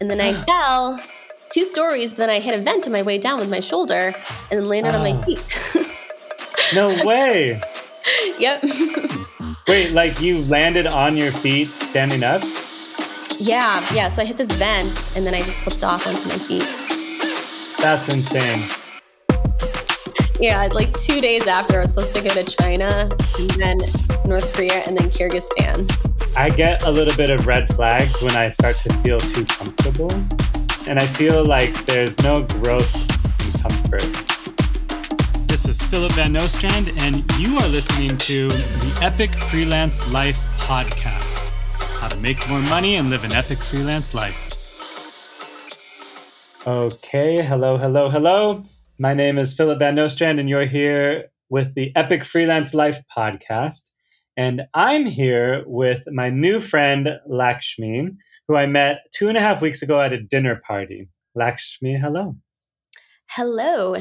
and then I fell two stories, but then I hit a vent on my way down with my shoulder and then landed on my Oh. feet. No way. yep. Wait, like you landed on your feet standing up? yeah, yeah. So I hit this vent and then I just flipped off onto my feet. That's insane. Yeah, like two days after I was supposed to go to China and then North Korea and then Kyrgyzstan. I get a little bit of red flags when I start to feel too comfortable. And I feel like there's no growth in comfort. This is Philip Van Nostrand, and you are listening to the Epic Freelance Life podcast how to make more money and live an epic freelance life. Okay, hello, hello, hello. My name is Philip Van Nostrand, and you're here with the Epic Freelance Life podcast. And I'm here with my new friend, Lakshmi, who I met two and a half weeks ago at a dinner party. Lakshmi, hello. Hello.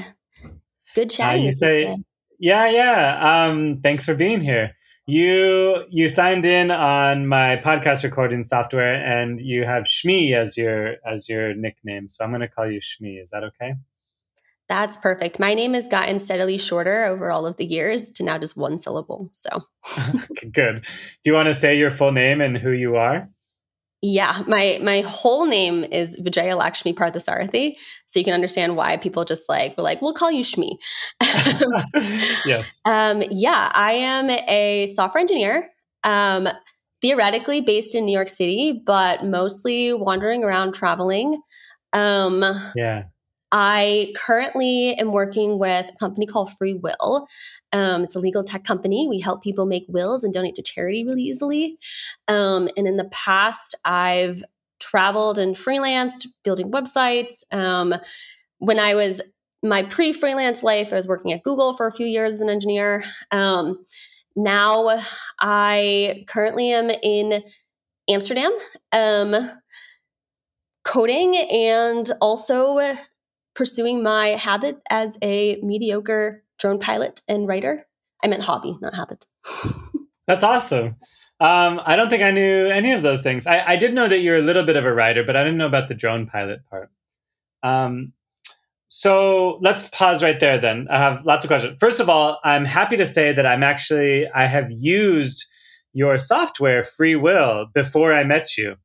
Good chatting. Uh, you say- today. Yeah, yeah. Um, thanks for being here. You you signed in on my podcast recording software, and you have Shmi as your as your nickname. So I'm going to call you Shmi. Is that okay? That's perfect. My name has gotten steadily shorter over all of the years to now just one syllable. So, Good. Do you want to say your full name and who you are? yeah, my my whole name is Vijaya Lakshmi Parthasarathy. So you can understand why people just like were like, "We'll call you Shmi." yes. um, yeah, I am a software engineer. Um, theoretically based in New York City, but mostly wandering around traveling. Um, Yeah. I currently am working with a company called Free Will. Um, it's a legal tech company. We help people make wills and donate to charity really easily. Um, and in the past, I've traveled and freelanced building websites. Um, when I was my pre freelance life, I was working at Google for a few years as an engineer. Um, now I currently am in Amsterdam. Um, coding and also pursuing my habit as a mediocre drone pilot and writer. I meant hobby, not habit. That's awesome. Um, I don't think I knew any of those things. I, I did know that you're a little bit of a writer, but I didn't know about the drone pilot part. Um, so let's pause right there then. I have lots of questions. First of all, I'm happy to say that I'm actually, I have used your software, Free Will, before I met you.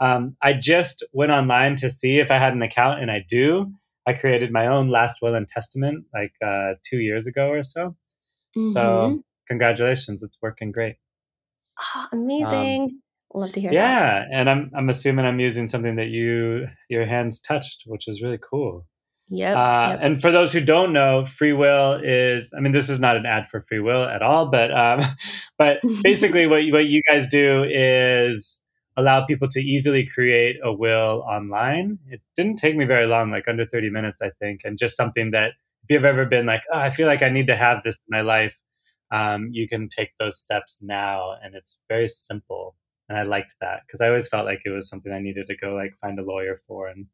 Um, I just went online to see if I had an account, and I do. I created my own last will and testament like uh, two years ago or so. Mhm. So congratulations, it's working great. Oh, amazing. Love to hear that. Yeah, and I'm I'm assuming I'm using something that you your hands touched, which is really cool. Yep. Uh, yep. And for those who don't know, free will is I mean this is not an ad for free will at all, but um, but basically what you, what you guys do is allow people to easily create a will online. It didn't take me very long, like under 30 minutes, I think, and just something that if you've ever been like, oh, I feel like I need to have this in my life, um, you can take those steps now, and it's very simple. And I liked that because I always felt like it was something I needed to go like find a lawyer for and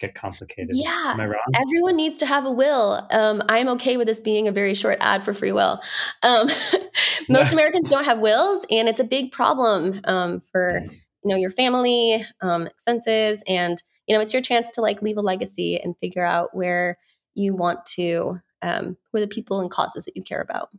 get complicated. Yeah. Am I wrong? Everyone needs to have a will. Um, I'm okay with this being a very short ad for free will. Um, most Americans don't have wills, and it's a big problem um, for you know your family um, expenses, and you know it's your chance to like leave a legacy and figure out where you want to, um, where the people and causes that you care about.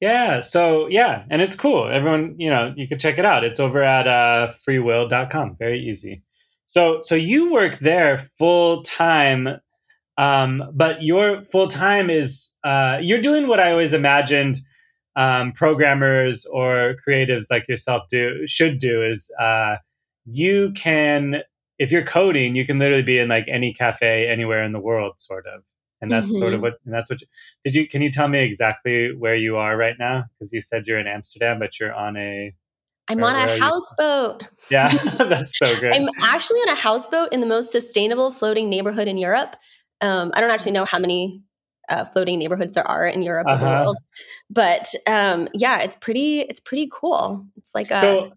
Yeah. So yeah, and it's cool. Everyone, you know, you can check it out. It's over at uh, freewill.com. Very easy. So so you work there full time, um, but your full time is uh, you're doing what I always imagined um, programmers or creatives like yourself do should do is uh, you can if you're coding, you can literally be in like any cafe anywhere in the world, sort of. And that's sort of what and that's what you, did you can you tell me exactly where you are right now because you said you're in Amsterdam but you're on a I'm on a houseboat. yeah that's so good I'm actually on a houseboat in the most sustainable floating neighborhood in Europe. Um, I don't actually know how many uh, floating neighborhoods there are in Europe or the Uh-huh. world, but um, yeah, it's pretty. It's pretty cool. It's like a so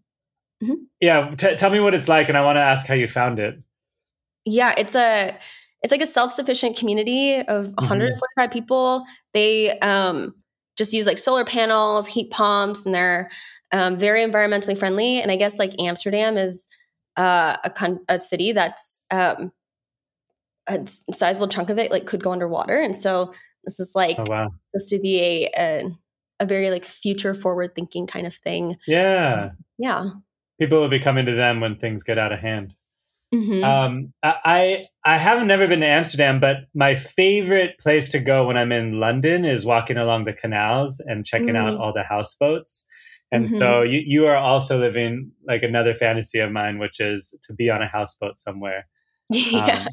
Mhm. yeah t- tell me what it's like and I want to ask how you found it yeah, it's a it's like a self sufficient community of Mm-hmm. 145 people. They um, just use like solar panels, heat pumps, and they're um, very environmentally friendly. And I guess like Amsterdam is uh, a, con- a city that's um, a sizable chunk of it like could go underwater, and so this is like Oh wow. supposed to be a, a a very like future forward thinking kind of thing. Yeah. Yeah. People will be coming to them when things get out of hand. Mhm. Um, I I haven't never been to Amsterdam, but my favorite place to go when I'm in London is walking along the canals and checking out Mm. all the houseboats. And Mhm. so you you are also living like another fantasy of mine, which is to be on a houseboat somewhere. yeah. Um,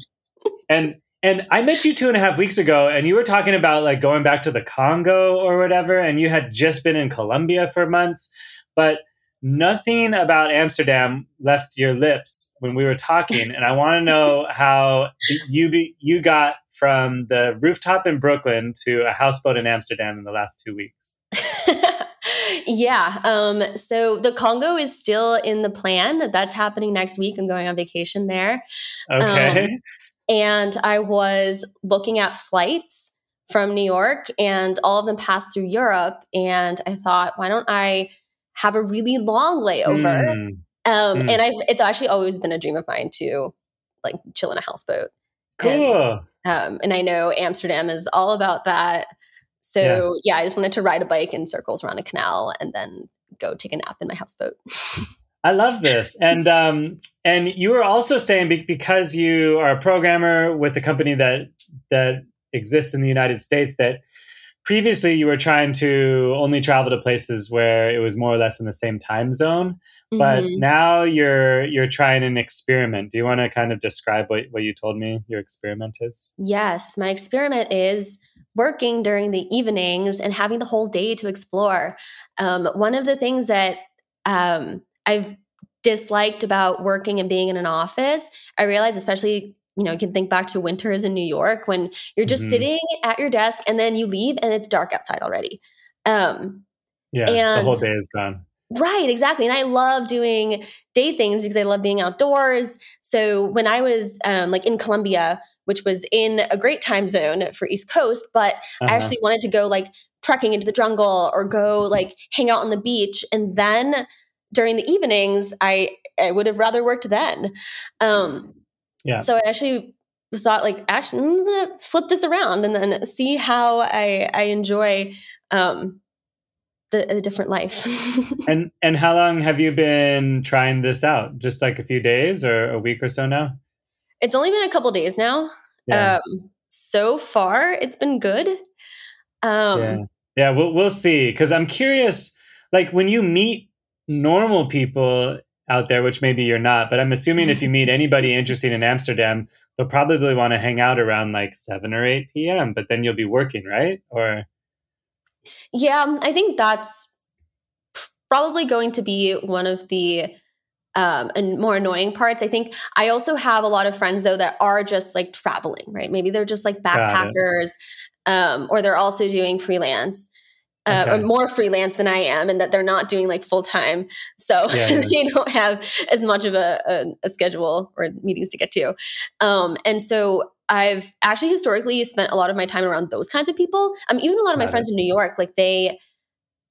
and and I met you two and a half weeks ago, and you were talking about like going back to the Congo or whatever, and you had just been in Colombia for months, but nothing about Amsterdam left your lips when we were talking. and I want to know how you be, you got from the rooftop in Brooklyn to a houseboat in Amsterdam in the last two weeks. yeah. Um, so the Congo is still in the plan. That's happening next week. I'm going on vacation there. Okay. And I was looking at flights from New York, and all of them passed through Europe. And I thought, why don't I have a really long layover? Mm, Um, Mm. And I've, it's actually always been a dream of mine to like chill in a houseboat. cool. Um, and I know Amsterdam is all about that. So yeah. I just wanted to ride a bike in circles around a canal and then go take a nap in my houseboat. I love this, and um, and you were also saying because you are a programmer with a company that that exists in the United States that previously you were trying to only travel to places where it was more or less in the same time zone, but Mhm. now you're you're trying an experiment. Do you want to kind of describe what what you told me your experiment is? Yes, my experiment is working during the evenings and having the whole day to explore. Um, one of the things that um, I've disliked about working and being in an office, I realize, especially, you know, you can think back to winters in New York when you're just Mhm. sitting at your desk and then you leave and it's dark outside already. Um, Yeah, the whole day is gone. Right, exactly. And I love doing day things because I love being outdoors. So when I was um, like in Colombia, which was in a great time zone for East Coast, but Uh-huh. I actually wanted to go like trekking into the jungle or go like hang out on the beach. And then during the evenings, I I would have rather worked then. Um, Yeah. So I actually thought like, actually, I'm gonna flip this around and then see how I I enjoy um, the, a different life. And and how long have you been trying this out? Just like a few days or a week or so now? It's only been a couple days now. Yeah. Um, so far, it's been good. Um, yeah. Yeah, we'll we'll see. Because I'm curious, like when you meet normal people out there, which maybe you're not, but I'm assuming if you meet anybody interested in Amsterdam, they'll probably want to hang out around like seven or eight PM, but then you'll be working, right? Or Yeah, um, I think that's probably going to be one of the um, and more annoying parts. I think I also have a lot of friends though that are just like traveling, right? Maybe they're just like backpackers, um, or they're also doing freelance. Uh, Okay. Or more freelance than I am, and that they're not doing like full time, so Yeah, yeah. they don't have as much of a, a, a schedule or meetings to get to. Um, and so I've actually historically spent a lot of my time around those kinds of people. Um, even a lot of my Got friends in New York, like they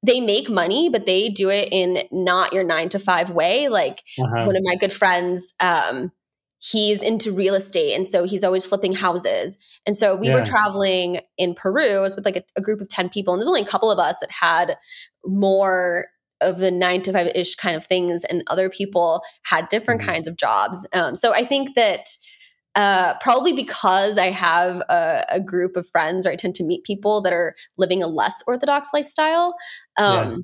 they make money, but they do it in not your nine to five way. Like uh-huh. one of my good friends, um, he's into real estate, and so he's always flipping houses. And so we Yeah. were traveling in Peru. It was with like a, a group of ten people, and there's only a couple of us that had more of the nine to five ish kind of things, and other people had different Mhm. kinds of jobs. Um, so I think that uh, probably because I have a, a group of friends, or I tend to meet people that are living a less orthodox lifestyle. Um,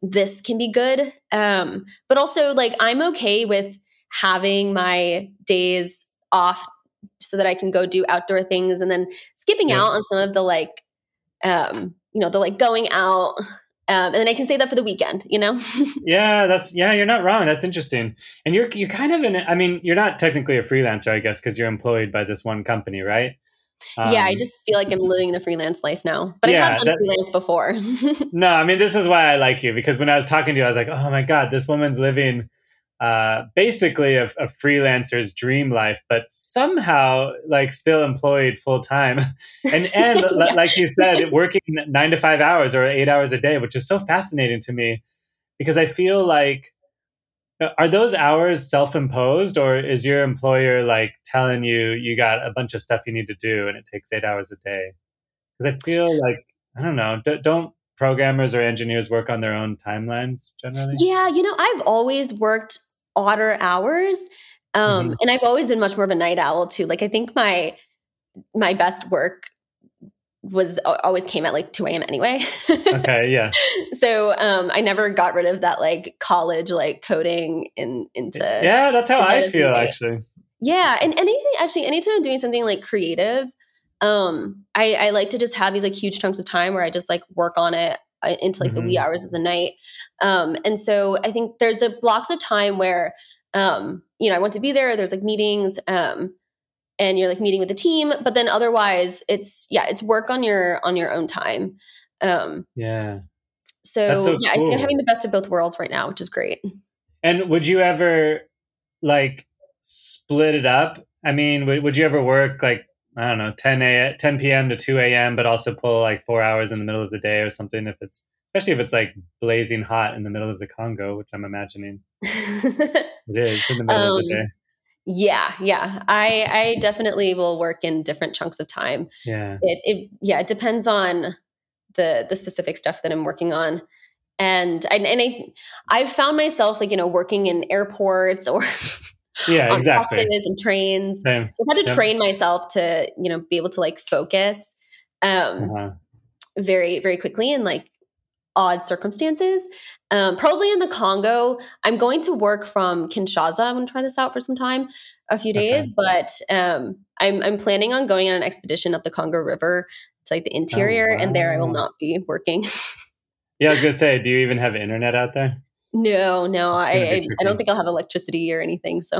This can be good, um, but also like I'm okay with having my days off so that I can go do outdoor things, and then skipping Yeah. out on some of the like, um, you know, the like going out. Um, and then I can say that for the weekend, you know? Yeah, that's yeah, you're not wrong. That's interesting. And you're you're kind of in I mean, you're not technically a freelancer, I guess, because you're employed by this one company, right? yeah, I Um, just feel like I'm living the freelance life now. But I have done that- freelance before. No, I mean this is why I like you because when I was talking to you, I was like, oh my god, this woman's living uh, basically a, a freelancer's dream life, but somehow like still employed full time, and and Yeah. like you said, working nine to five hours or eight hours a day, which is so fascinating to me because I feel like are those hours self-imposed or is your employer like telling you you got a bunch of stuff you need to do and it takes eight hours a day? Because i feel like i don't know don't programmers or engineers work on their own timelines generally? Yeah you know i've always worked odder hours um, mm-hmm. and i've always been much more of a night owl too like i think my my best work was always came at like 2 a.m. anyway. okay, yeah. So um, I never got rid of that like college like coding in into Yeah, that's how I feel actually. Yeah. And anything actually anytime I'm doing something like creative, um, I, I like to just have these like huge chunks of time where I just like work on it into like mm-hmm. the wee mm-hmm. hours of the night. Um, and so I think there's the blocks of time where um, you know, I want to be there, there's like meetings, um, and you're like meeting with the team but then otherwise it's yeah it's work on your on your own time um yeah so, so yeah cool. i think i'm having the best of both worlds right now which is great and would you ever like split it up i mean would, would you ever work like i don't know 10 a 10 p.m to 2 a.m but also pull like four hours in the middle of the day or something if it's especially if it's like blazing hot in the middle of the congo which i'm imagining it is in the middle um, of the um, day yeah, yeah. I I definitely will work in different chunks of time. Yeah. It it yeah, it depends on the the specific stuff that I'm working on. And I, and I I've found myself like, you know, working in airports or yeah, on exactly. buses and trains. Same. So I've had to yep. train myself to, you know, be able to like focus um uh-huh. very, very quickly in like odd circumstances. Um, probably in the Congo. I'm going to work from Kinshasa. I'm going to try this out for some time, a few days. Okay. But um, I'm, I'm planning on going on an expedition up the Congo River to like the interior, oh, wow. and there I will not be working. yeah, I was gonna say, do you even have internet out there? No, no, I, I, I don't think I'll have electricity or anything. So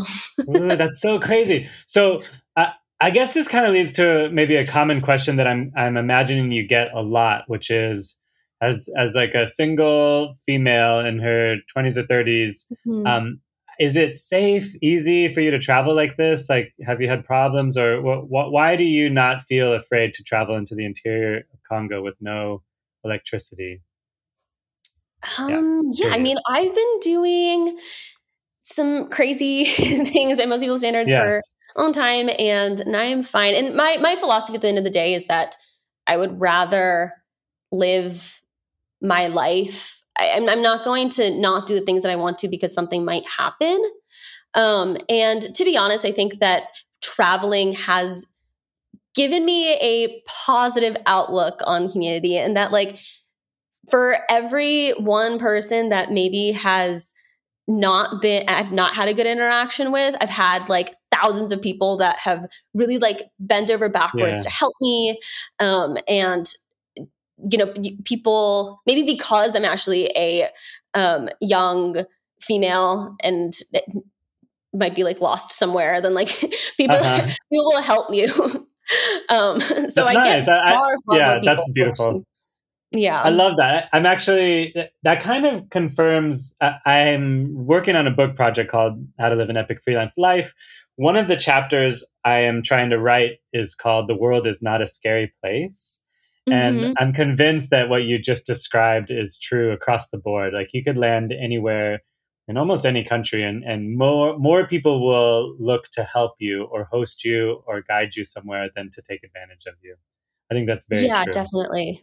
Ooh, that's so crazy. So uh, I guess this kind of leads to maybe a common question that I'm I'm imagining you get a lot, which is as as like a single female in her 20s or 30s mm-hmm. um, is it safe easy for you to travel like this like have you had problems or wh- wh- why do you not feel afraid to travel into the interior of congo with no electricity um yeah, yeah i mean i've been doing some crazy things by most people's standards yes. for a long time and, and i'm fine and my my philosophy at the end of the day is that i would rather live my life. I, am I'm not going to not do the things that I want to because something might happen. Um, and to be honest, I think that traveling has given me a positive outlook on humanity and that like for every one person that maybe has not been I've not had a good interaction with. I've had like thousands of people that have really like bent over backwards yeah. to help me. Um, and you know people maybe because i'm actually a um, young female and might be like lost somewhere then like people uh-huh. people will help you um so that's i nice. get I, I, yeah that's beautiful yeah i love that i'm actually that kind of confirms uh, i'm working on a book project called how to live an epic freelance life one of the chapters i am trying to write is called the world is not a scary place and mm-hmm. I'm convinced that what you just described is true across the board. Like you could land anywhere in almost any country and, and more more people will look to help you or host you or guide you somewhere than to take advantage of you. I think that's very yeah, true. definitely.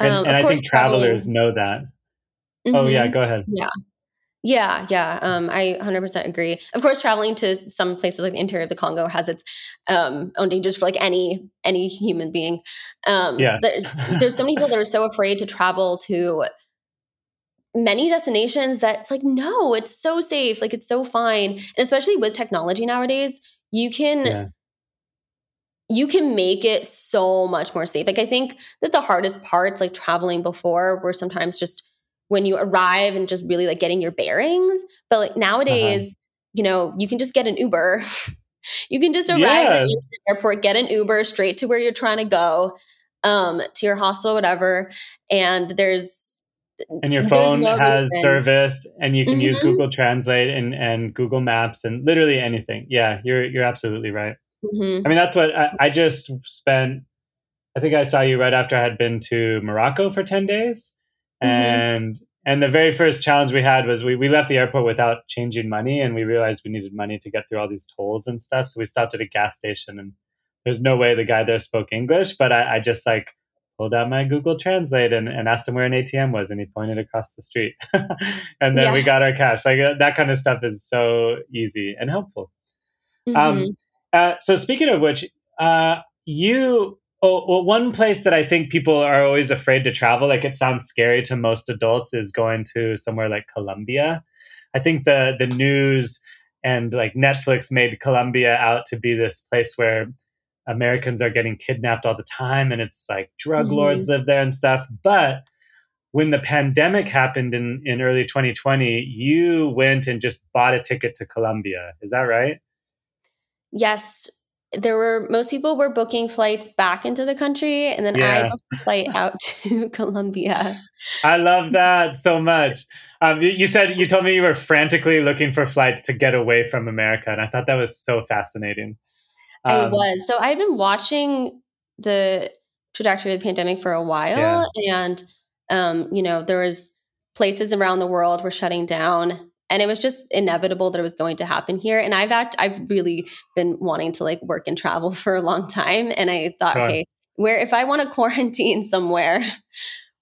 And, um, and I think travelers traveling... know that. Mm-hmm. Oh yeah, mm-hmm. go ahead. Yeah. Yeah, yeah, um, I 100% agree. Of course, traveling to some places like the interior of the Congo has its um, own dangers for like any any human being. Um, yeah, there's, there's so many people that are so afraid to travel to many destinations that it's like no, it's so safe, like it's so fine, and especially with technology nowadays, you can. Yeah. You can make it so much more safe. Like I think that the hardest parts, like traveling before, were sometimes just when you arrive and just really like getting your bearings. But like uh-huh. nowadays, uh-huh. you know, you can just get an Uber. you can just arrive yes. at the airport, get an Uber straight to where you're trying to go, um, to your hostel, whatever. And there's and your phone no has reason. service and you can mm-hmm. use Google Translate and, and Google Maps and literally anything. Yeah, you're you're absolutely right. Mm-hmm. I mean, that's what I, I just spent I think I saw you right after I had been to Morocco for 10 days. Mm-hmm. And and the very first challenge we had was we, we left the airport without changing money and we realized we needed money to get through all these tolls and stuff so we stopped at a gas station and there's no way the guy there spoke english but i, I just like pulled out my google translate and, and asked him where an atm was and he pointed across the street and then yeah. we got our cash like that kind of stuff is so easy and helpful mm-hmm. um, uh, so speaking of which uh, you Oh, well, one place that I think people are always afraid to travel, like it sounds scary to most adults, is going to somewhere like Colombia. I think the the news and like Netflix made Colombia out to be this place where Americans are getting kidnapped all the time, and it's like drug mm-hmm. lords live there and stuff. But when the pandemic happened in in early 2020, you went and just bought a ticket to Colombia. Is that right? Yes, there were most people were booking flights back into the country and then yeah. i booked a flight out to colombia i love that so much um, you said you told me you were frantically looking for flights to get away from america and i thought that was so fascinating um, i was so i've been watching the trajectory of the pandemic for a while yeah. and um, you know there was places around the world were shutting down and it was just inevitable that it was going to happen here. And i've act i've really been wanting to like work and travel for a long time. And i thought okay where if i want to quarantine somewhere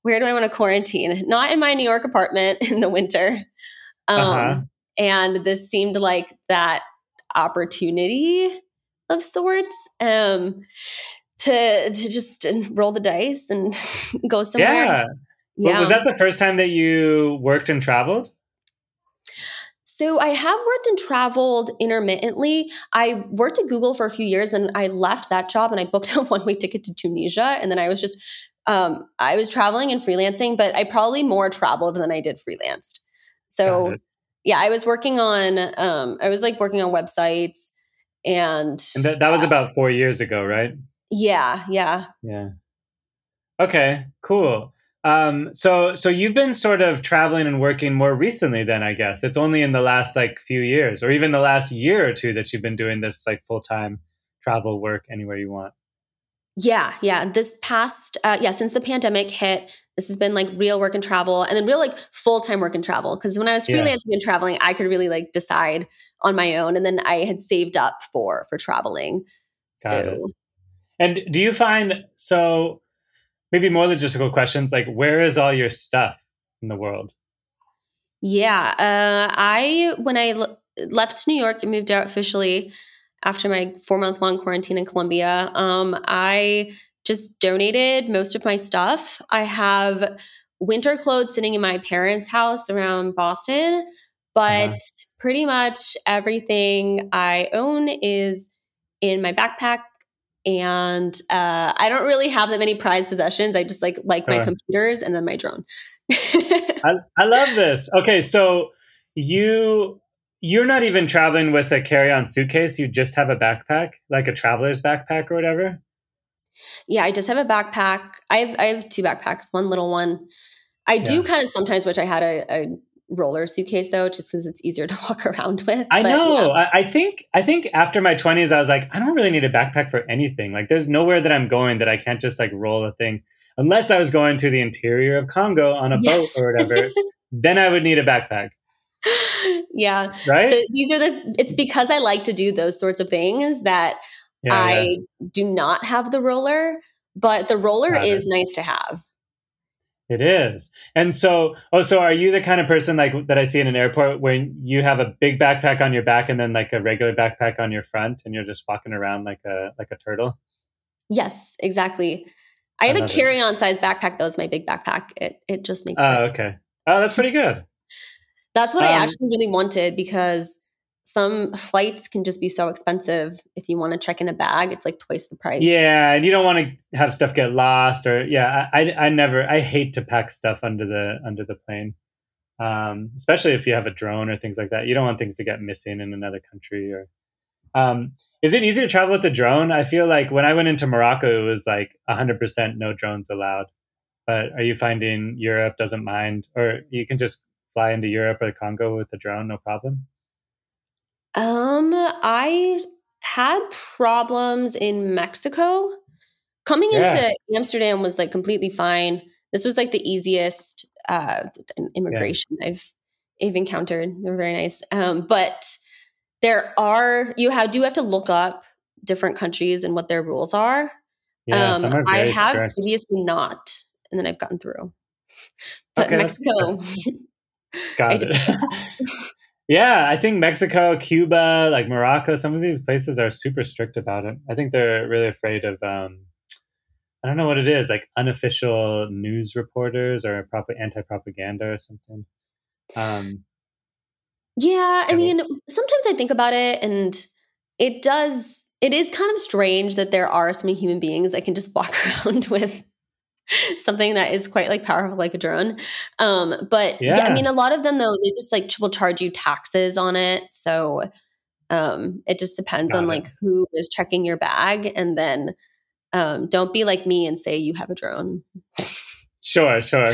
where do i want to quarantine? Not in my new york apartment in the winter. Um, uh-huh. and this seemed like that opportunity of sorts um, to to just roll the dice and go somewhere. Yeah. yeah. was that the first time that you worked and traveled so I have worked and traveled intermittently. I worked at Google for a few years, then I left that job and I booked a one way ticket to Tunisia. And then I was just, um, I was traveling and freelancing, but I probably more traveled than I did freelanced. So yeah, I was working on, um, I was like working on websites and, and that, that was uh, about four years ago, right? Yeah, yeah. Yeah. Okay, cool. Um, so so you've been sort of traveling and working more recently then I guess. It's only in the last like few years or even the last year or two that you've been doing this like full-time travel work anywhere you want. Yeah, yeah. This past uh yeah, since the pandemic hit, this has been like real work and travel and then real like full-time work and travel because when I was freelancing yeah. and traveling, I could really like decide on my own and then I had saved up for for traveling. Got so it. And do you find so maybe more logistical questions like where is all your stuff in the world? Yeah, uh, I when I l- left New York and moved out officially after my four month long quarantine in Colombia, um, I just donated most of my stuff. I have winter clothes sitting in my parents' house around Boston, but uh-huh. pretty much everything I own is in my backpack and uh, I don't really have that many prized possessions. I just like like my uh, computers and then my drone. I, I love this. Okay, so you you're not even traveling with a carry-on suitcase. You just have a backpack, like a traveler's backpack or whatever. Yeah, I just have a backpack. I have I have two backpacks, one little one. I yeah. do kind of sometimes wish I had a, a roller suitcase though, just because it's easier to walk around with. I but, know. Yeah. I, I, think I think after my twenties, I was like, I don't really need a backpack for anything. Like, there's nowhere that I'm going that I can't just like roll a thing, unless I was going to the interior of Congo on a yes. boat or whatever. then I would need a backpack. Yeah. Right. The, these are the. It's because I like to do those sorts of things that yeah, I yeah. do not have the roller, but the roller Got is it. nice to have. It is. And so, oh, so are you the kind of person like that I see in an airport when you have a big backpack on your back and then like a regular backpack on your front and you're just walking around like a like a turtle? Yes, exactly. I, have a carry-on size backpack though, it's my big backpack. It it just makes sense. Oh, okay. Oh, that's pretty good. That's what um, I actually really wanted because some flights can just be so expensive if you want to check in a bag it's like twice the price. Yeah and you don't want to have stuff get lost or yeah i i, I never i hate to pack stuff under the under the plane. Um, especially if you have a drone or things like that you don't want things to get missing in another country or um, is it easy to travel with a drone? I feel like when i went into morocco it was like 100% no drones allowed. But are you finding europe doesn't mind? Or you can just fly into europe or the congo with a drone no problem um, I had problems in Mexico. Coming yeah. into Amsterdam was like completely fine. This was like the easiest uh, immigration yeah. I've I've encountered. They're very nice, um, but there are you have do have to look up different countries and what their rules are. Yeah, um, are I have previously not, and then I've gotten through. But okay, Mexico, got it. yeah, I think Mexico, Cuba, like Morocco, some of these places are super strict about it. I think they're really afraid of. Um, I don't know what it is, like unofficial news reporters or proper anti-propaganda or something. Um, yeah, I mean, sometimes I think about it and it does it is kind of strange that there are so many human beings that can just walk around with something that is quite like powerful like a drone um but yeah. yeah. i mean a lot of them though they just like will charge you taxes on it so um it just depends Got on it. like who is checking your bag and then um don't be like me and say you have a drone sure sure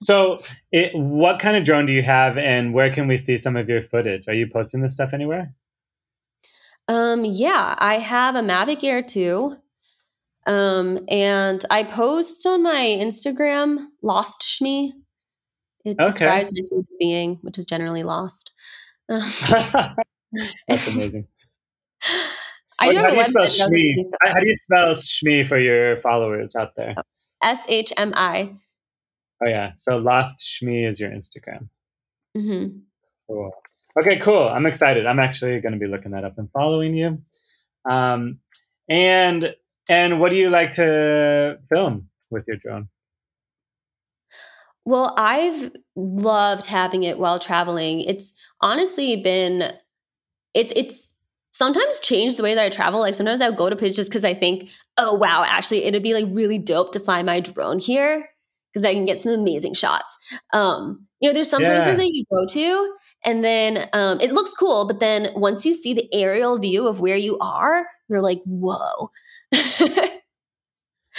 so it, what kind of drone do you have and where can we see some of your footage are you posting this stuff anywhere um, yeah, I have a Mavic Air 2. Um, and I post on my Instagram Lost Shmi. It okay. describes my being, which is generally lost. That's amazing. I do how, do you spell Shmi? How do you spell Shmi for your followers out there? S H M I. Oh yeah, so Lost Shmi is your Instagram. Mm-hmm. Cool. Okay, cool. I'm excited. I'm actually going to be looking that up and following you. Um, and and what do you like to film with your drone? Well, I've loved having it while traveling. It's honestly been it's it's sometimes changed the way that I travel. Like sometimes I'll go to places just because I think, oh wow, actually it'd be like really dope to fly my drone here because I can get some amazing shots. Um, you know, there's some yeah. places that you go to and then um, it looks cool, but then once you see the aerial view of where you are, you're like, whoa.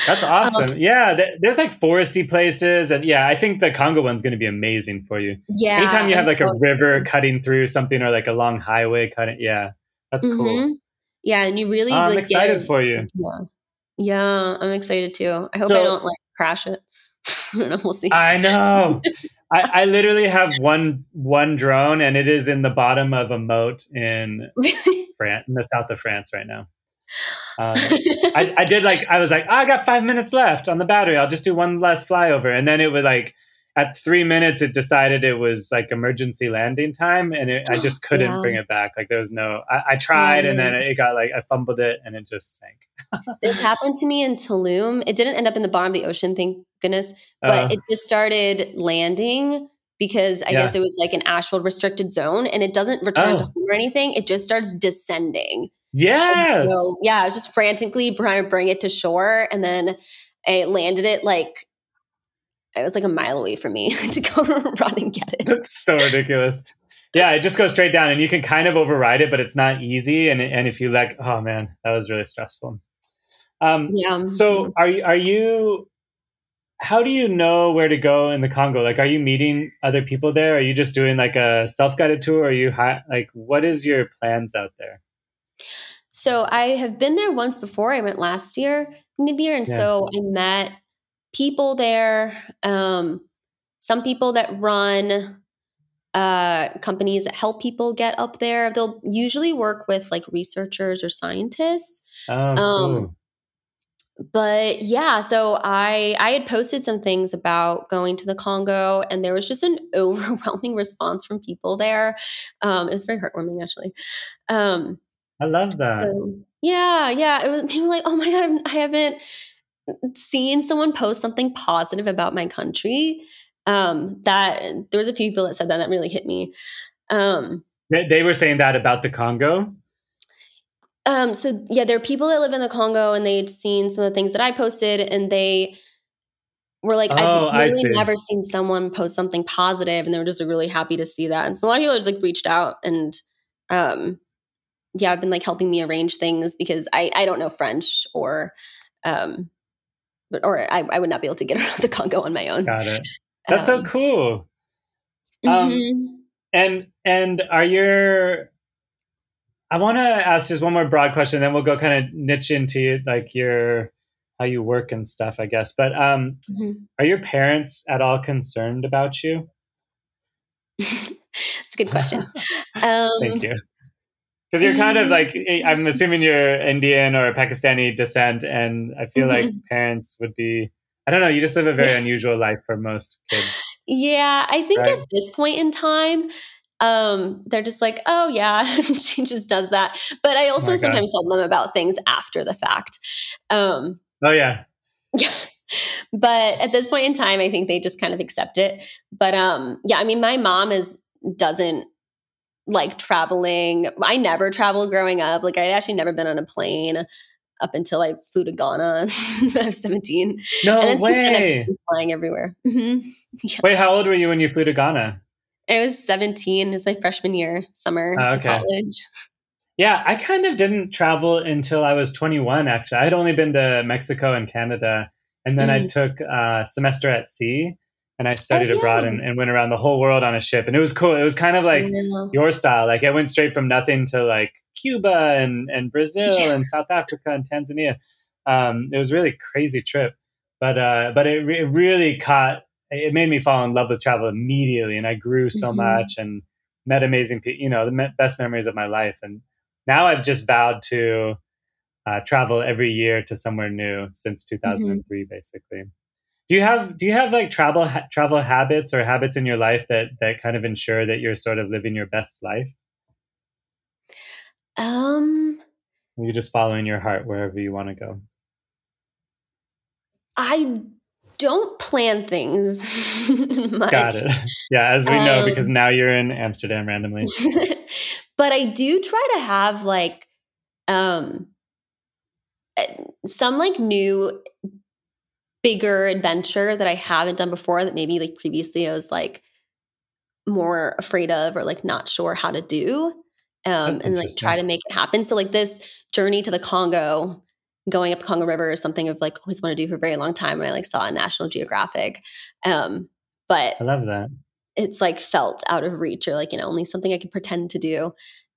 That's awesome. Um, yeah, th- there's like foresty places, and yeah, I think the Congo one's going to be amazing for you. Yeah. Anytime you have like a river cutting through something or like a long highway cutting, yeah, that's mm-hmm. cool. Yeah, and you really. Oh, I'm like, excited get, for you. Yeah. yeah, I'm excited too. I hope so, I don't like crash it. We'll see. I know. I, I, literally have one one drone, and it is in the bottom of a moat in France, in the south of France, right now. Um, I, I, did like I was like oh, I got five minutes left on the battery. I'll just do one last flyover, and then it was like at three minutes it decided it was like emergency landing time and it, i just couldn't yeah. bring it back like there was no i, I tried yeah. and then it got like i fumbled it and it just sank this happened to me in tulum it didn't end up in the bottom of the ocean thank goodness but uh, it just started landing because i yeah. guess it was like an actual restricted zone and it doesn't return oh. to home or anything it just starts descending yes so, yeah i was just frantically trying to bring it to shore and then I landed it like it was like a mile away from me to go run and get it. That's so ridiculous. Yeah, it just goes straight down, and you can kind of override it, but it's not easy. And and if you like, oh man, that was really stressful. Um, yeah. So are you are you? How do you know where to go in the Congo? Like, are you meeting other people there? Are you just doing like a self guided tour? Are you hi- like, what is your plans out there? So I have been there once before. I went last year, year, and yeah. so I met people there, um, some people that run uh, companies that help people get up there. They'll usually work with like researchers or scientists. Oh, um, cool. But yeah, so I I had posted some things about going to the Congo, and there was just an overwhelming response from people there. Um, it was very heartwarming, actually. Um, I love that. So, yeah, yeah. It was people like, oh my god, I haven't seen someone post something positive about my country um that there was a few people that said that that really hit me um they, they were saying that about the congo um so yeah there are people that live in the congo and they'd seen some of the things that i posted and they were like oh, i've really never seen someone post something positive and they were just really happy to see that and so a lot of people just like reached out and um yeah i've been like helping me arrange things because i i don't know french or um but or I, I would not be able to get around the Congo on my own. Got it. That's um, so cool. Um, mm-hmm. and and are your I want to ask just one more broad question, then we'll go kind of niche into like your how you work and stuff, I guess. But um, Mhm. are your parents at all concerned about you? it's a good question. Um, Thank you. Because you're kind of like, eh, I'm assuming you're Indian or Pakistani descent, and I feel like Mhm. parents would be, I don't know, you just live a very unusual life for most kids. Yeah, I think Right. at this point in time, um, they're just like, oh yeah, she just does that. But I also my God. sometimes tell them about things after the fact. Um, Oh, yeah. yeah. But at this point in time, I think they just kind of accept it. But um, yeah, I mean, my mom is doesn't like traveling. I never traveled growing up. Like I would actually never been on a plane up until I flew to Ghana when I was 17. No and then then, I've way. flying everywhere. hmm Wait, how old were you when you flew to Ghana? I was 17. It was my freshman year, summer Oh, okay. college. Yeah, I kind of didn't travel until I was 21, actually. I had only been to Mexico and Canada. And then I Mm. took a semester at sea and I studied yeah. abroad and, and went around the whole world on a ship. And it was cool. It was kind of like Yeah. your style. Like I went straight from nothing to like Cuba and, and Brazil Yeah. and South Africa and Tanzania. Um, it was a really crazy trip, but uh, but it, re- it really caught. It made me fall in love with travel immediately, and I grew so Mhm. much and met amazing people. You know, the me- best memories of my life. And now I've just vowed to uh, travel every year to somewhere new since 2003, basically. Do you have do you have like travel ha- travel habits or habits in your life that that kind of ensure that you're sort of living your best life? Um, Or you're just following your heart wherever you want to go. I don't plan things much. Got it. yeah, as we know, because Um, now you're in Amsterdam randomly. but I do try to have like um eh, some like new bigger adventure that I haven't done before that maybe like previously I was like more afraid of or like not sure how to do. Um and like try to make it happen. So like this journey to the Congo, going up the Congo River is something I've like always wanted to do for a very long time and I like saw on National Geographic. Um but I love that. it's like felt out of reach or like you know only something i could pretend to do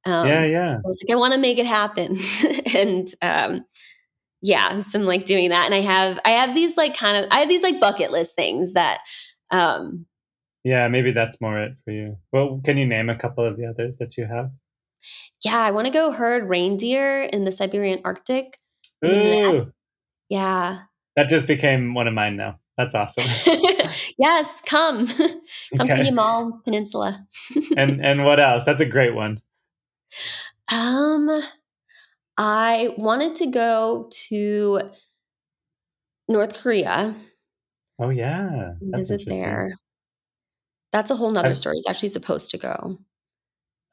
um yeah, yeah. i was like i want to make it happen and um yeah so i'm like doing that and i have i have these like kind of i have these like bucket list things that um Yeah, maybe that's more it for you. Well, can you name a couple of the others that you have? yeah i want to go herd reindeer in the siberian arctic Ooh, yeah that just became one of mine now. That's awesome. yes come come to Okay. the yamal peninsula and and what else? That's a great one. Um, I wanted to go to North Korea Oh yeah, that's visit there. That's a whole nother I've- story. I was actually supposed to go,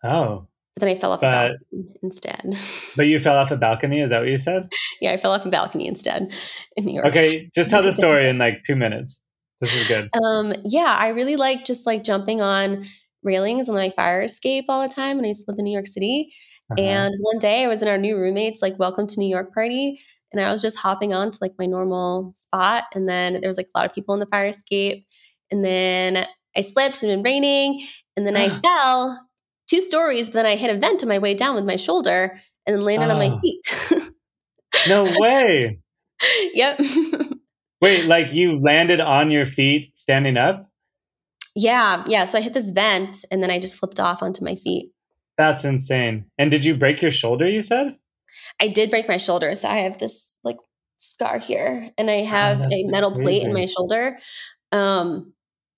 Oh, but then I fell off But- a balcony instead. but you fell off a balcony. Is that what you said? yeah, I fell off a balcony instead in New York. Okay, just tell the story in like two minutes. This is good. Um, yeah, I really like just like jumping on railings on my fire escape all the time when I used to live in New York City. Uh-huh. And one day I was in our new roommates like welcome to New York party and I was just hopping on to like my normal spot and then there was like a lot of people in the fire escape and then I slipped and it been raining and then I fell two stories but then I hit a vent on my way down with my shoulder and then landed on my Oh. feet. no way. yep. Wait, like you landed on your feet standing up? yeah, yeah, so I hit this vent and then I just flipped off onto my feet. That's insane. And did you break your shoulder? You said. I did break my shoulder, so I have this like scar here, and I have a that's metal plate in my shoulder. Um,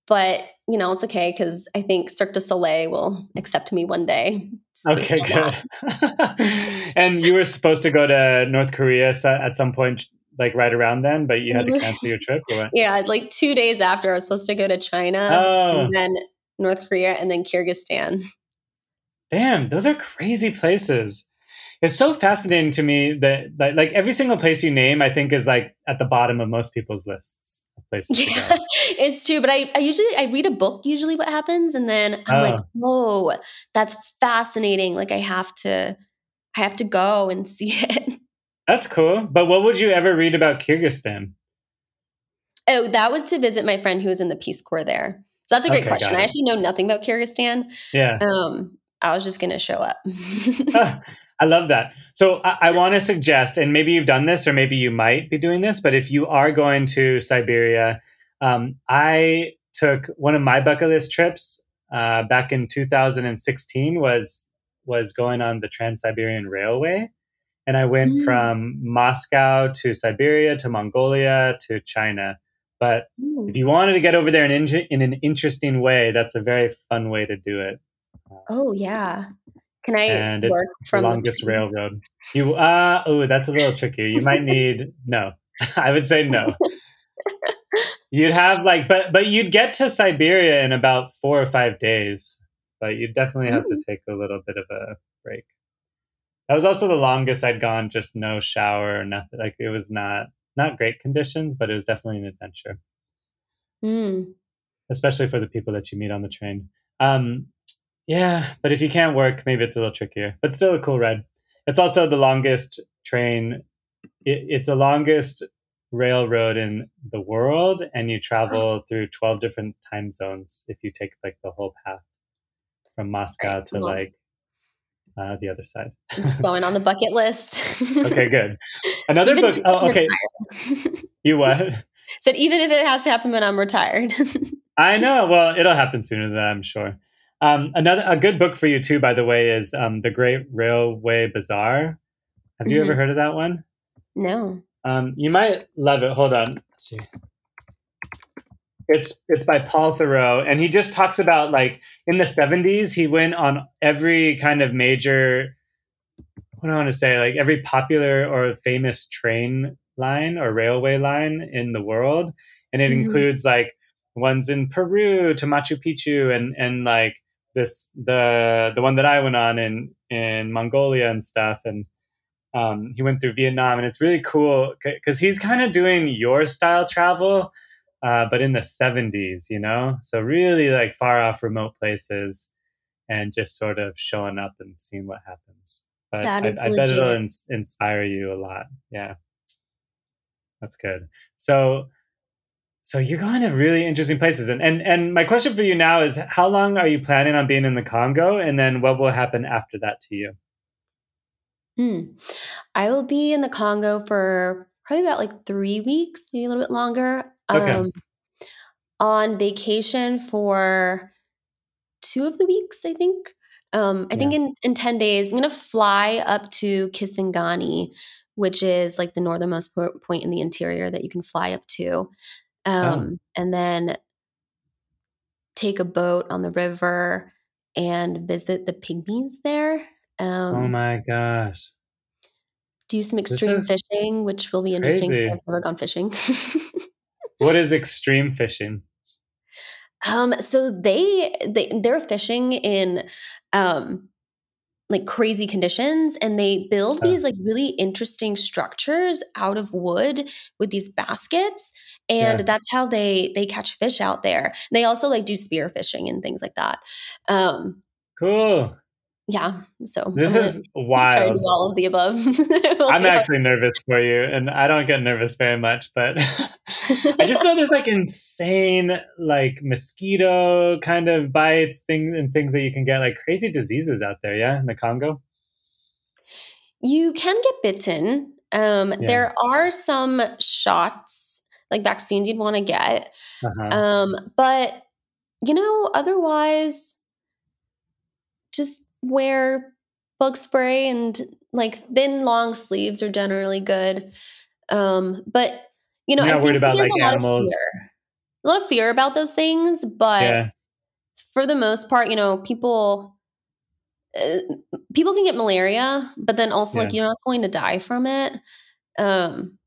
but you know it's okay because I think Cirque du Soleil will accept me one day. Okay, good. and you were supposed to go to North Korea at some point, like right around then, but you had to cancel your trip. Or what? Yeah, like two days after I was supposed to go to China, Oh, and then North Korea, and then Kyrgyzstan. Damn! Those are crazy places. It's so fascinating to me that, that like every single place you name, I think is like at the bottom of most people's lists of places to Yeah, go. it's true. But I, I usually I read a book usually what happens, and then I'm like, whoa, that's fascinating. Like I have to, I have to go and see it. That's cool. But what would you ever read about Kyrgyzstan? Oh, that was to visit my friend who was in the Peace Corps there. So that's a great Okay, question. I actually know nothing about Kyrgyzstan. Yeah. Um, I was just gonna show up. I love that. So I, I want to suggest, and maybe you've done this, or maybe you might be doing this, but if you are going to Siberia, um, I took one of my bucket list trips uh, back in 2016 was was going on the Trans Siberian Railway, and I went Mm. from Moscow to Siberia to Mongolia to China. But if you wanted to get over there in, in an interesting way, that's a very fun way to do it. Oh yeah. Can I And it's work The from the longest railroad. You uh oh, that's a little tricky. You might need no. I would say no. You'd have like, but but you'd get to Siberia in about four or five days. But you'd definitely have to take a little bit of a break. That was also the longest I'd gone, just no shower or nothing. Like it was not not great conditions, but it was definitely an adventure, Mm. especially for the people that you meet on the train. Um, yeah, but if you can't work, maybe it's a little trickier, but still a cool ride. It's also the longest train. It, it's the longest railroad in the world, and you travel through twelve different time zones if you take like the whole path from Moscow to like uh, the other side. It's going on the bucket list. okay, good. Another Even book. Oh, okay. You what? Said even if it has to happen when I'm retired. I know. Well, it'll happen sooner than that, I'm sure. Um, another a good book for you too, by the way, is um, the Great Railway Bazaar. Have you ever heard of that one? no. Um, you might love it. Hold on. Let's see. It's it's by Paul Theroux, and he just talks about like in the '70s, he went on every kind of major. What do I want to say? Like every popular or famous train line or railway line in the world, and it Mhm. includes like ones in Peru to Machu Picchu, and and like this the the one that I went on in in Mongolia and stuff, and um, he went through Vietnam, and it's really cool because he's kind of doing your style travel, uh, but in the 70s, you know? So, really like far off remote places and just sort of showing up and seeing what happens. But I, I bet it'll ins- inspire you a lot. Yeah. That's good. So, so you're going to really interesting places, and, and and my question for you now is: How long are you planning on being in the Congo, and then what will happen after that to you? Hmm. I will be in the Congo for probably about like three weeks, maybe a little bit longer. Okay. Um, on vacation for two of the weeks, I think. Um, I think in, in 10 days, I'm going to fly up to Kisangani, which is like the northernmost po- point in the interior that you can fly up to. Um, And then take a boat on the river and visit the pygmies there. Um, oh my gosh! do some extreme fishing, which will be interesting because. I've never gone fishing. What is extreme fishing? um, so they they they're fishing in um like crazy conditions and they build Oh. these like really interesting structures out of wood with these baskets and Yeah. that's how they they catch fish out there they also like do spear fishing and things like that um Cool. yeah so This is try to do wild. all of the above We'll I'm actually nervous for you, and I don't get nervous very much, but I just know there's like insane, like mosquito kind of bites, things and things that you can get, like crazy diseases out there. Yeah, in the Congo. You can get bitten. Um, Yeah. There are some shots, like vaccines you'd want to get. Uh-huh. Um, but, you know, otherwise, just wear bug spray and like thin, long sleeves are generally good. Um, but, you know, You're I not worried think about like a lot animals. Of. A lot of fear about those things, but Yeah. for the most part, you know, people uh, people can get malaria, but then also like you're not going to die from it. Um,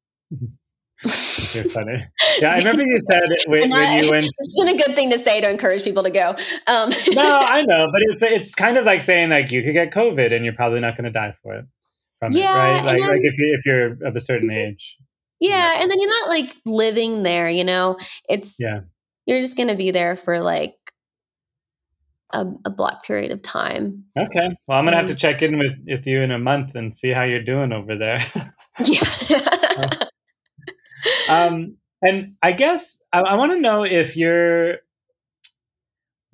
You're funny. Yeah, I remember you said when, And when you went. It's been a good thing to say to encourage people to go. Um, No, I know, but it's it's kind of like saying like you could get COVID and you're probably not going to die for it. From Yeah, it, right? Like then- like if you if you're of a certain age. yeah, and then you're not like living there. You know, it's Yeah. You're just going to be there for like a, a block period of time. Okay. Well, I'm gonna have to Um, check in with, with you in a month and see how you're doing over there. Yeah. Um, and I guess I, I want to know if you're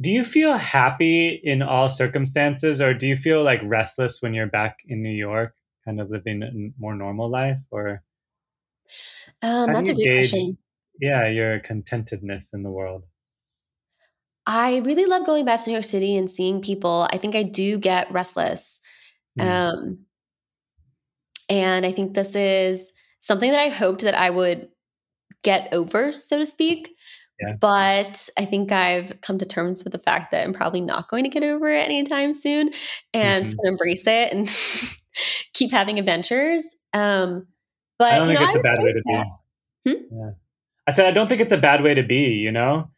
do you feel happy in all circumstances, or do you feel like restless when you're back in New York, kind of living a more normal life, or? Um, that's a good gauge, question. Yeah, your contentedness in the world. I really love going back to New York City and seeing people. I think I do get restless. Mm. Um, and I think this is something that I hoped that I would get over, so to speak. Yeah. But I think I've come to terms with the fact that I'm probably not going to get over it anytime soon and mm-hmm. embrace it and keep having adventures. Um, but I don't think know, it's a bad way to be. Hmm? Yeah. I said I don't think it's a bad way to be, you know?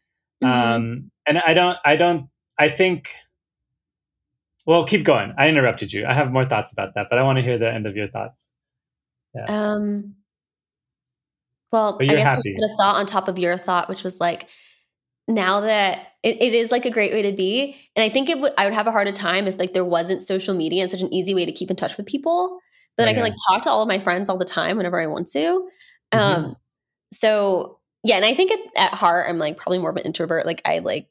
Mm-hmm. Um, and I don't I don't I think well, keep going. I interrupted you. I have more thoughts about that, but I want to hear the end of your thoughts. Yeah. Um well, I guess happy. I just put a thought on top of your thought, which was like, now that it, it is like a great way to be, and I think it would I would have a harder time if like there wasn't social media and such an easy way to keep in touch with people. that oh, I can yeah. like talk to all of my friends all the time whenever I want to. Mm-hmm. Um, so yeah, and I think at, at heart I'm like probably more of an introvert. Like I like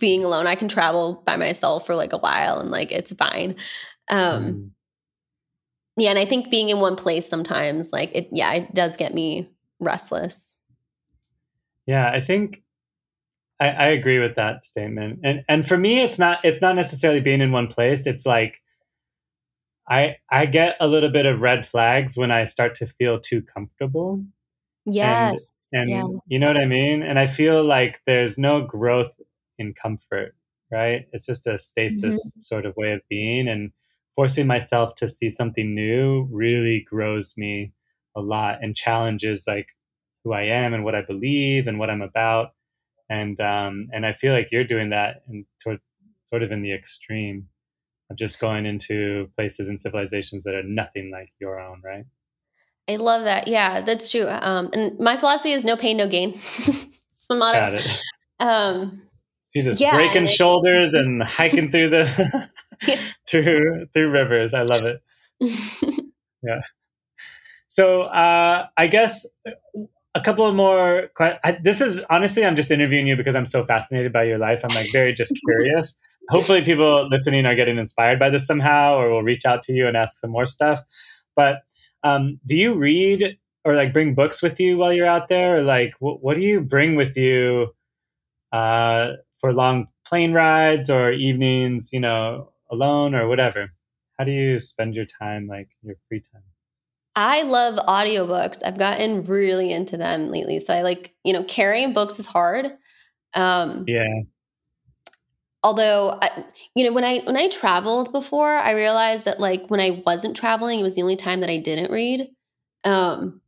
being alone. I can travel by myself for like a while and like it's fine. Um, mm yeah, and I think being in one place sometimes, like it, yeah, it does get me restless. Yeah, I think I, I agree with that statement. And and for me, it's not it's not necessarily being in one place. It's like I I get a little bit of red flags when I start to feel too comfortable. Yes. And, and yeah. you know what I mean? And I feel like there's no growth in comfort, right? It's just a stasis mm-hmm. sort of way of being. And forcing myself to see something new really grows me a lot and challenges like who I am and what I believe and what I'm about. And um, and I feel like you're doing that in sort sort of in the extreme of just going into places and civilizations that are nothing like your own, right? I love that. Yeah, that's true. Um, and my philosophy is no pain, no gain. it's my motto. Got it. Um, so just yeah, breaking shoulders and hiking through the through through rivers. I love it. yeah. So uh, I guess a couple of more. I, this is honestly, I'm just interviewing you because I'm so fascinated by your life. I'm like very just curious. Hopefully, people listening are getting inspired by this somehow, or will reach out to you and ask some more stuff. But um, do you read or like bring books with you while you're out there, or like what, what do you bring with you uh, for long plane rides or evenings? You know, alone or whatever? How do you spend your time, like your free time? I love audiobooks. I've gotten really into them lately. So I like, you know, carrying books is hard. Um, yeah. Although, I, you know, when I when I traveled before, I realized that like when I wasn't traveling, it was the only time that I didn't read. Um,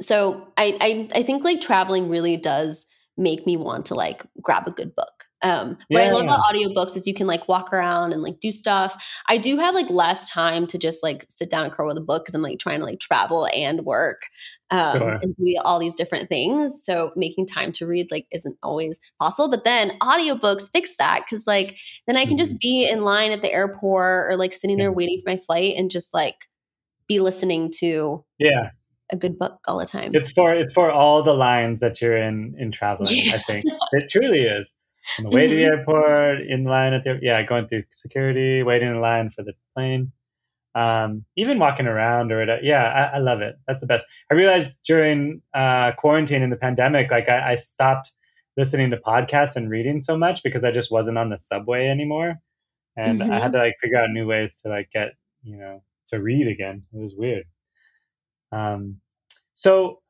so I, I I think like traveling really does make me want to like grab a good book. Um, what yeah, I love yeah. about audiobooks is you can like walk around and like do stuff. I do have like less time to just like sit down and curl with a book because I'm like trying to like travel and work um, sure. and do all these different things. So making time to read like isn't always possible. But then audiobooks fix that because like then I can just mm-hmm. be in line at the airport or like sitting there waiting for my flight and just like be listening to yeah a good book all the time. It's for it's for all the lines that you're in in traveling. Yeah. I think it truly is on the way to the mm-hmm. airport, in line at the yeah, going through security, waiting in line for the plane, um, even walking around or whatever. Yeah, I, I, love it. That's the best. I realized during uh, quarantine in the pandemic, like I, I, stopped listening to podcasts and reading so much because I just wasn't on the subway anymore, and mm-hmm. I had mm-hmm. to like figure out new ways to like get you know to read again. It was weird. Um, so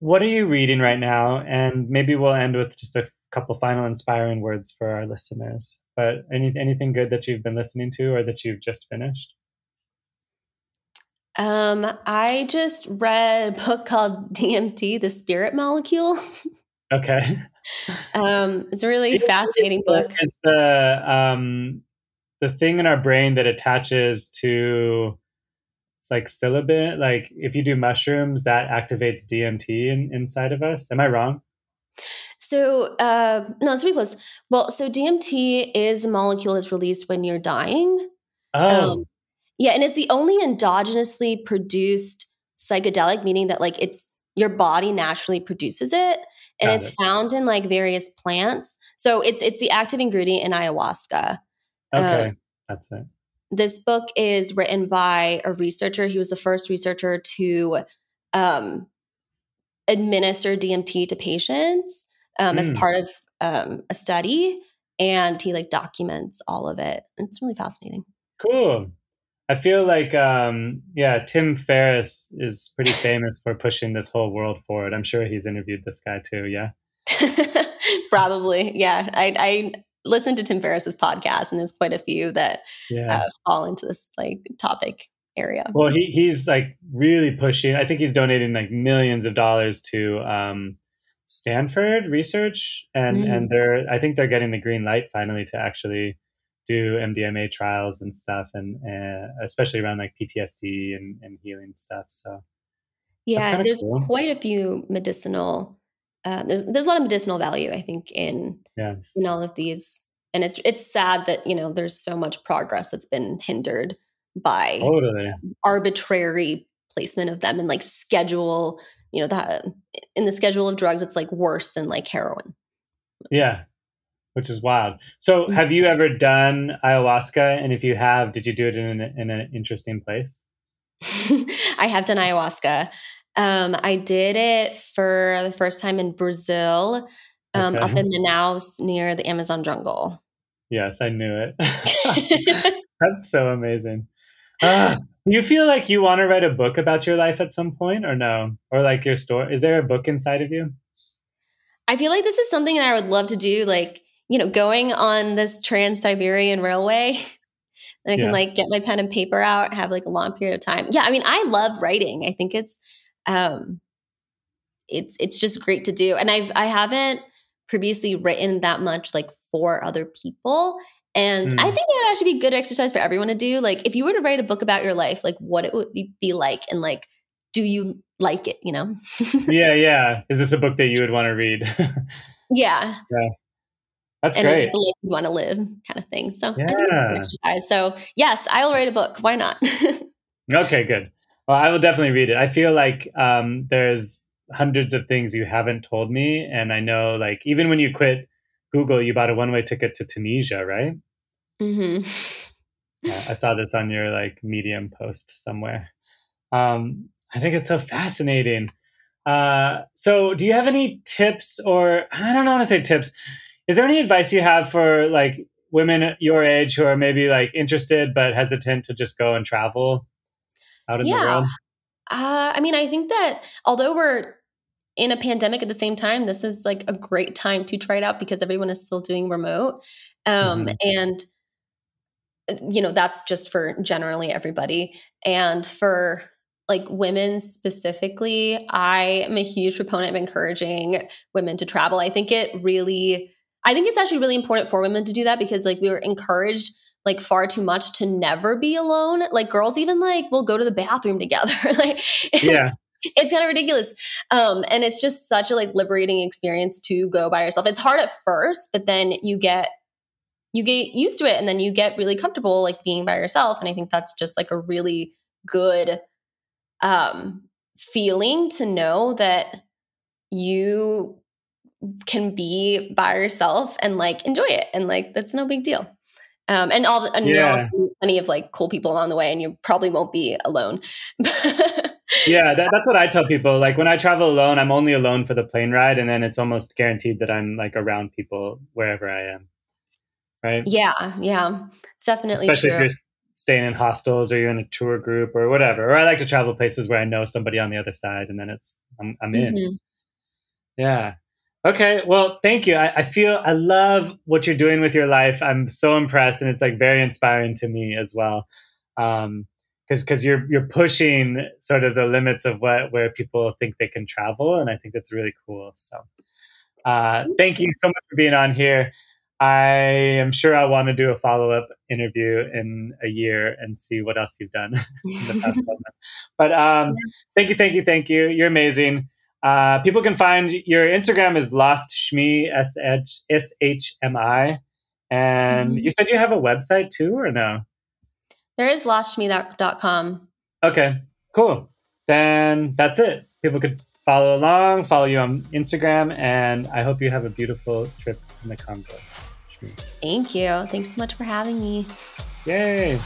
what are you reading right now? And maybe we'll end with just a couple final inspiring words for our listeners. But any anything good that you've been listening to or that you've just finished? Um, I just read a book called DMT, the Spirit Molecule. Okay. um, it's a really fascinating book. It's the um, the thing in our brain that attaches to it's like psilocybin. Like if you do mushrooms, that activates DMT in, inside of us. Am I wrong? So, uh, no, it's pretty close. Well, so DMT is a molecule that's released when you're dying. Oh. Um, yeah, and it's the only endogenously produced psychedelic, meaning that like it's your body naturally produces it and Got it's it. found in like various plants. So it's it's the active ingredient in ayahuasca. Okay, that's it. This book is written by a researcher. He was the first researcher to um, administer DMT to patients um, as Mm. part of um, a study, and he like documents all of it. It's really fascinating. Cool. I feel like, um, yeah, Tim Ferriss is pretty famous for pushing this whole world forward. I'm sure he's interviewed this guy too. Yeah. Probably, yeah. I, I listened to Tim Ferriss's podcast, and there's quite a few that Yeah. uh, fall into this like topic area. Well, he he's like really pushing. I think he's donating like millions of dollars to um, Stanford research, and Mm. and they're I think they're getting the green light finally to actually do MDMA trials and stuff, and uh, especially around like PTSD and, and healing stuff. So Yeah, there's cool. quite a few medicinal. Uh, there's there's a lot of medicinal value, I think, in Yeah. in all of these, and it's it's sad that you know there's so much progress that's been hindered by totally, arbitrary placement of them and like schedule. You know that in the schedule of drugs, it's like worse than like heroin. yeah, which is wild. So, Mhm. have you ever done ayahuasca? And if you have, did you do it in an, in an interesting place? I have done ayahuasca. Um, I did it for the first time in Brazil, um, Okay. up in Manaus near the Amazon jungle. Yes, I knew it. That's so amazing. Do you feel like you want to write a book about your life at some point, or no? Or like your story? Is there a book inside of you? I feel like this is something that I would love to do, like, you know, going on this Trans Siberian Railway. And I can like get my pen and paper out, have like a long period of time. Yeah, I mean, I love writing. I think it's um it's it's just great to do. And I've I haven't previously written that much like for other people. And I Mm. think it would actually be good exercise for everyone to do. Like if you were to write a book about your life, like what it would be like and like do you like it, you know? yeah, yeah. Is this a book that you would want to read? yeah. Yeah. That's and is great. it the life you want to live kind of thing. So I think it's a Yeah. good exercise. So yes, I will write a book. Why not? Okay, good. Well, I will definitely read it. I feel like um, there's hundreds of things you haven't told me, and I know, like, even when you quit Google, you bought a one-way ticket to Tunisia, right? hmm Yeah, I saw this on your like Medium post somewhere. Um, I think it's so fascinating. Uh, so, do you have any tips, or I don't know how to say tips? Is there any advice you have for like women your age who are maybe like interested but hesitant to just go and travel out in the world? Uh, I mean, I think that although we're in a pandemic at the same time, this is like a great time to try it out because everyone is still doing remote. Um, Mhm. And, uh, you know, that's just for generally everybody. And for like women specifically, I am a huge proponent of encouraging women to travel. I think it really, I think it's actually really important for women to do that because like we were encouraged like far too much to never be alone. Like girls even like will go to the bathroom together. like Yeah. It's kind of ridiculous. Um, and it's just such a like liberating experience to go by yourself. It's hard at first, but then you get you get used to it and then you get really comfortable like being by yourself. And I think that's just like a really good um feeling to know that you can be by yourself and like enjoy it and like that's no big deal um and all and you'll also meet plenty of like cool people along the way and you probably won't be alone yeah, that, that's what I tell people. Like when I travel alone, I'm only alone for the plane ride, and then it's almost guaranteed that I'm like around people wherever I am. Right. yeah yeah it's definitely especially true if you're staying in hostels or you're in a tour group or whatever. Or I like to travel places where I know somebody on the other side, and then it's I'm, I'm in. Mhm. Yeah. Okay. Well, thank you. I, I feel I love what you're doing with your life. I'm so impressed, and it's like very inspiring to me as well. Um, because because you're you're pushing sort of the limits of what where people think they can travel, and I think that's really cool. So, uh, thank you so much for being on here. I am sure I want to do a follow up interview in a year and see what else you've done in the past But um, thank you, thank you, thank you. You're amazing. Uh, people can find your Instagram is Lost Shmi S H S H M I, and Mhm. you said you have a website too, or no? There is lostshmi.com Okay, cool. Then that's it. People could follow along, follow you on Instagram, and I hope you have a beautiful trip in the Congo. Thank you. Thanks so much for having me. Yay.